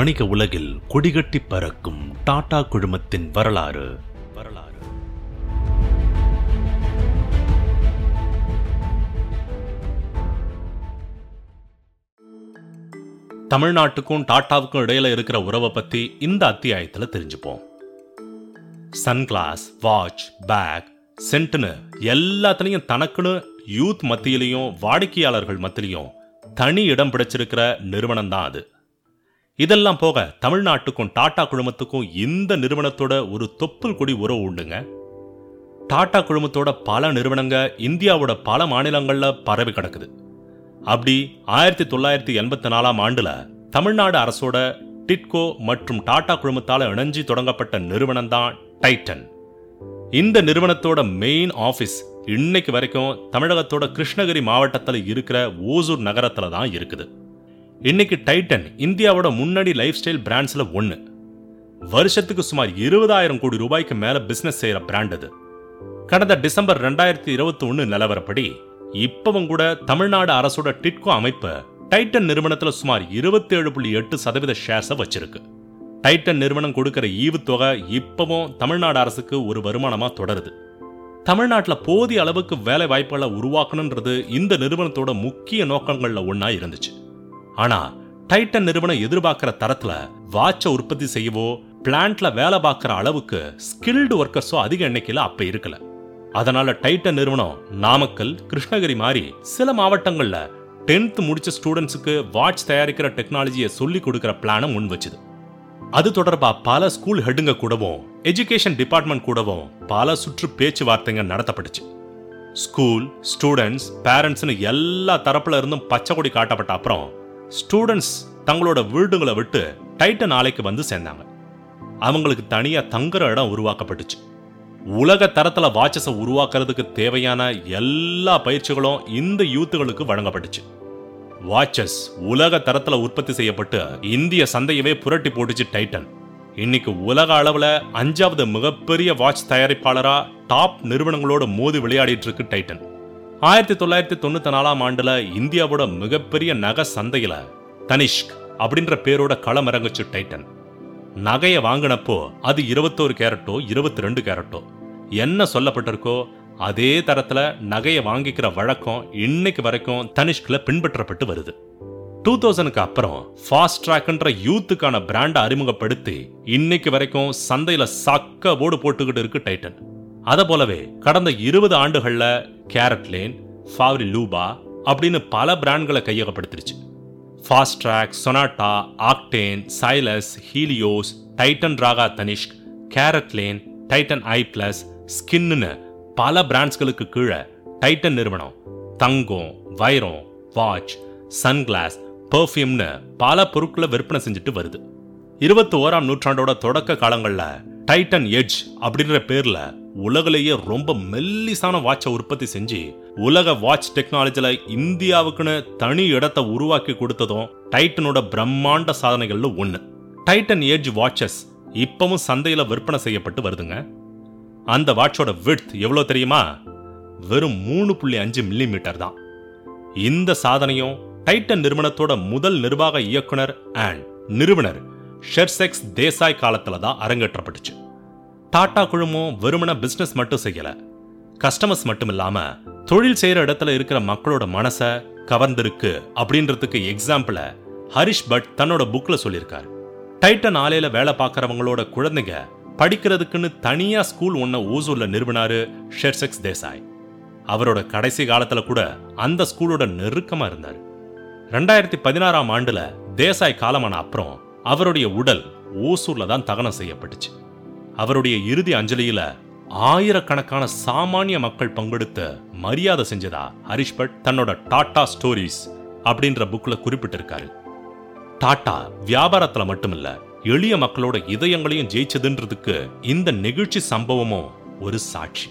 வணிக உலகில் கொடிகட்டி பறக்கும் டாடா குழுமத்தின் வரலாறு. வரலாறு தமிழ்நாட்டுக்கும் டாட்டாவுக்கும் இடையில இருக்கிற உறவை பத்தி இந்த அத்தியாயத்துல தெரிஞ்சுப்போம். சன்கிளாஸ் வாட்ச் பேக் சென்ட்னு எல்லாத்துலேயும் தனக்குன்னு யூத் மத்தியிலையும் வாடிக்கையாளர்கள் மத்தியிலையும் தனி இடம் பிடிச்சிருக்கிற நிறுவனம் தான் அது. இதெல்லாம் போக தமிழ்நாட்டுக்கும் டாடா குழுமத்துக்கும் இந்த நிறுவனத்தோட ஒரு தொப்புள் கொடி உறவு உண்டுங்க. டாடா குழுமத்தோட பல நிறுவனங்க இந்தியாவோட பல மாநிலங்களில் பரவி கிடக்குது. அப்படி ஆயிரத்தி தொள்ளாயிரத்தி எண்பத்தி நாலாம் ஆண்டுல தமிழ்நாடு அரசோட டிட்கோ மற்றும் டாடா குழுமத்தால இணைஞ்சு தொடங்கப்பட்ட நிறுவனம் தான் டைட்டன். இந்த நிறுவனத்தோட மெயின் ஆஃபீஸ் இன்னைக்கு வரைக்கும் தமிழகத்தோட கிருஷ்ணகிரி மாவட்டத்தில் இருக்கிற ஓசூர் நகரத்துல தான் இருக்குது. இன்னைக்கு டைட்டன் இந்தியாவோட முன்னணி லைஃப் ஸ்டைல் பிராண்ட்ஸ்ல ஒன்று வருஷத்துக்கு சுமார் இருபதாயிரம் கோடி ரூபாய்க்கு மேல பிஸ்னஸ் செய்கிற பிராண்ட் அது. கடந்த டிசம்பர் ரெண்டாயிரத்தி இருபத்தி ஒன்று நிலவரப்படி இப்பவும் கூட தமிழ்நாடு அரசோட டிட்கோ அமைப்பு டைட்டன் நிறுவனத்துல சுமார் இருபத்தி ஏழு புள்ளி எட்டு சதவீத ஷேர்ஸை வச்சிருக்கு. டைட்டன் நிறுவனம் கொடுக்கிற ஈவுத்தொகை இப்பவும் தமிழ்நாடு அரசுக்கு ஒரு வருமானமா தொடருது. தமிழ்நாட்டில் போதிய அளவுக்கு வேலை வாய்ப்புகளை உருவாக்கணுன்றது இந்த நிறுவனத்தோட முக்கிய நோக்கங்கள்ல ஒன்றா இருந்துச்சு. ஆனா டைட்டன் நிறுவனம் எதிர்பார்க்கிற தரத்துல வாட்சை உற்பத்தி செய்யவோ பிளான்ட்ல வேலை பார்க்குற அளவுக்கு ஸ்கில்டு ஒர்க்கர்ஸோ அதிக எண்ணிக்கையில் அப்ப இருக்கல. அதனால டைட்டன் நிறுவனம் நாமக்கல் கிருஷ்ணகிரி மாதிரி சில மாவட்டங்கள்ல டென்த் முடிச்ச ஸ்டூடெண்ட்ஸுக்கு வாட்ச் தயாரிக்கிற டெக்னாலஜியை சொல்லி கொடுக்கிற பிளானை முன் வச்சுது. அது தொடர்பா பல ஸ்கூல் ஹெட்டுங்க கூடவும் எஜுகேஷன் டிபார்ட்மெண்ட் கூடவும் பல சுற்று பேச்சுவார்த்தைங்க நடத்தப்பட்டுச்சு. ஸ்கூல் ஸ்டூடெண்ட்ஸ் பேரண்ட்ஸ்னு எல்லா தரப்புல இருந்தும் பச்சை கொடி காட்டப்பட்ட அப்புறம் ஸ்டூடெண்ட்ஸ் தங்களோட வீடுங்களை விட்டு டைட்டன் ஆலைக்கு வந்து சேர்ந்தாங்க. அவங்களுக்கு தனியாக தங்குற இடம் உருவாக்கப்பட்டுச்சு. உலக தரத்தில் வாட்சஸை உருவாக்குறதுக்கு தேவையான எல்லா பயிற்சிகளும் இந்த யூத்துகளுக்கு வழங்கப்பட்டுச்சு. வாட்சஸ் உலக தரத்தில் உற்பத்தி செய்யப்பட்டு இந்திய சந்தையவே புரட்டி போட்டுச்சு டைட்டன் இன்னைக்கு உலக அளவில் அஞ்சாவது மிகப்பெரிய வாட்ச் தயாரிப்பாளராக டாப் நிறுவனங்களோட மோதி விளையாடிட்டு இருக்கு டைட்டன் ஆயிரத்தி தொள்ளாயிரத்தி தொண்ணூத்தி நாலாம் ஆண்டுல இந்தியாவோட மிகப்பெரிய நகை சந்தையில தனிஷ்க் அப்படின்ற பேரோட களம் இறங்குச்சு டைட்டன். நகையை வாங்கினப்போ அது இருபத்தோரு கேரட்டோ இருபத்தி ரெண்டு கேரட்டோ. என்ன சொல்லப்பட்டிருக்கோ அதே தரத்துல நகையை வாங்கிக்கிற வழக்கம் இன்னைக்கு வரைக்கும் தனிஷ்கில் பின்பற்றப்பட்டு வருது. டூ தௌசண்ட்க்கு அப்புறம் ஃபாஸ்ட் ட்ராக்ன்ற யூத்துக்கான பிராண்டை அறிமுகப்படுத்தி இன்னைக்கு வரைக்கும் சந்தையில சக்க ஓடு போட்டுக்கிட்டு இருக்கு டைட்டன். அத போலவே கடந்த இருபது ஆண்டுகள்ல கேரட் லேன் ஃபாவ்ரி லூபா அப்படின்னு பல பிராண்ட்களை கையகப்படுத்திருச்சு. Fastrack Sonata Octane Xylys Helios Titan Raga Tanishq CaratLane Titan eye plus skin பல பிராண்ட்ஸ்களுக்கு கீழே டைட்டன் நிறுவனம் தங்கம் வைரம் வாட்ச் சன்கிளாஸ் பெர்ஃப்யூம்னு பல பொருட்களை விற்பனை செஞ்சுட்டு வருது. இருபத்தி ஓராம் நூற்றாண்டோட தொடக்க காலங்கள்ல டைட்டன் எட்ஜ் அப்படின்ற பேர்ல உலகிலேயே ரொம்ப மெல்லிசான வாட்சை உற்பத்தி செஞ்சு உலக வாட்ச் டெக்னாலஜில இந்தியாவுக்குன்னு தனி இடத்தை உருவாக்கி கொடுத்ததும் டைட்டனோட பிரம்மாண்ட சாதனைகள்ல ஒன்று டைட்டன் ஏஜ் வாட்சஸ் இப்பவும் சந்தையில விற்பனை செய்யப்பட்டு வருதுங்க. அந்த வாட்சோட விட்த் எவ்வளோ தெரியுமா? வெறும் மூணு புள்ளி அஞ்சு மில்லிமீட்டர் தான். இந்த சாதனையும் டைட்டன் நிறுவனத்தோட முதல் நிர்வாக இயக்குனர் அண்ட் நிறுவனர் ஷெர்செக்ஸ் தேசாய் காலத்துல தான் அரங்கேற்றப்பட்டுச்சு. டாடா குழுமம் வெறுமன பிசினஸ் மட்டும் செய்யல. கஸ்டமர்ஸ் மட்டும் இல்லாம தொழில் செய்யற இடத்துல இருக்கிற மக்களோட மனசை கவர்ந்திருக்கு அப்படின்றதுக்கு எக்ஸாம்பிள ஹரிஷ் பட் தன்னோட புக்ல சொல்லியிருக்காரு. டைட்டன் ஆலையில வேலை பார்க்கறவங்களோட குழந்தைங்க படிக்கிறதுக்குன்னு தனியா ஸ்கூல் ஒன்ன ஓசூர்ல நிறுவனாரு ஷெர்செக்ஸ் தேசாய். அவரோட கடைசி காலத்துல கூட அந்த ஸ்கூலோட நெருக்கமா இருந்தார். ரெண்டாயிரத்தி பதினாறாம் ஆண்டுல தேசாய் காலமான அப்புறம் அவருடைய உடல் ஓசூர்ல தான் தகனம் செய்யப்பட்டுச்சு. அவருடைய இறுதி அஞ்சலியில ஆயிரக்கணக்கான சாமானிய மக்கள் பங்கெடுத்து மரியாதை செஞ்சதா? ஹரிஷ் பட் தன்னோட டாடா ஸ்டோரிஸ் அப்படின்ற புக்கில் குறிப்பிட்டிருக்காரு. டாடா வியாபாரத்துல மட்டுமில்ல எளிய மக்களோட இதயங்களையும் ஜெயிச்சதுன்றதுக்கு இந்த நெகிழ்ச்சி சம்பவமும் ஒரு சாட்சி.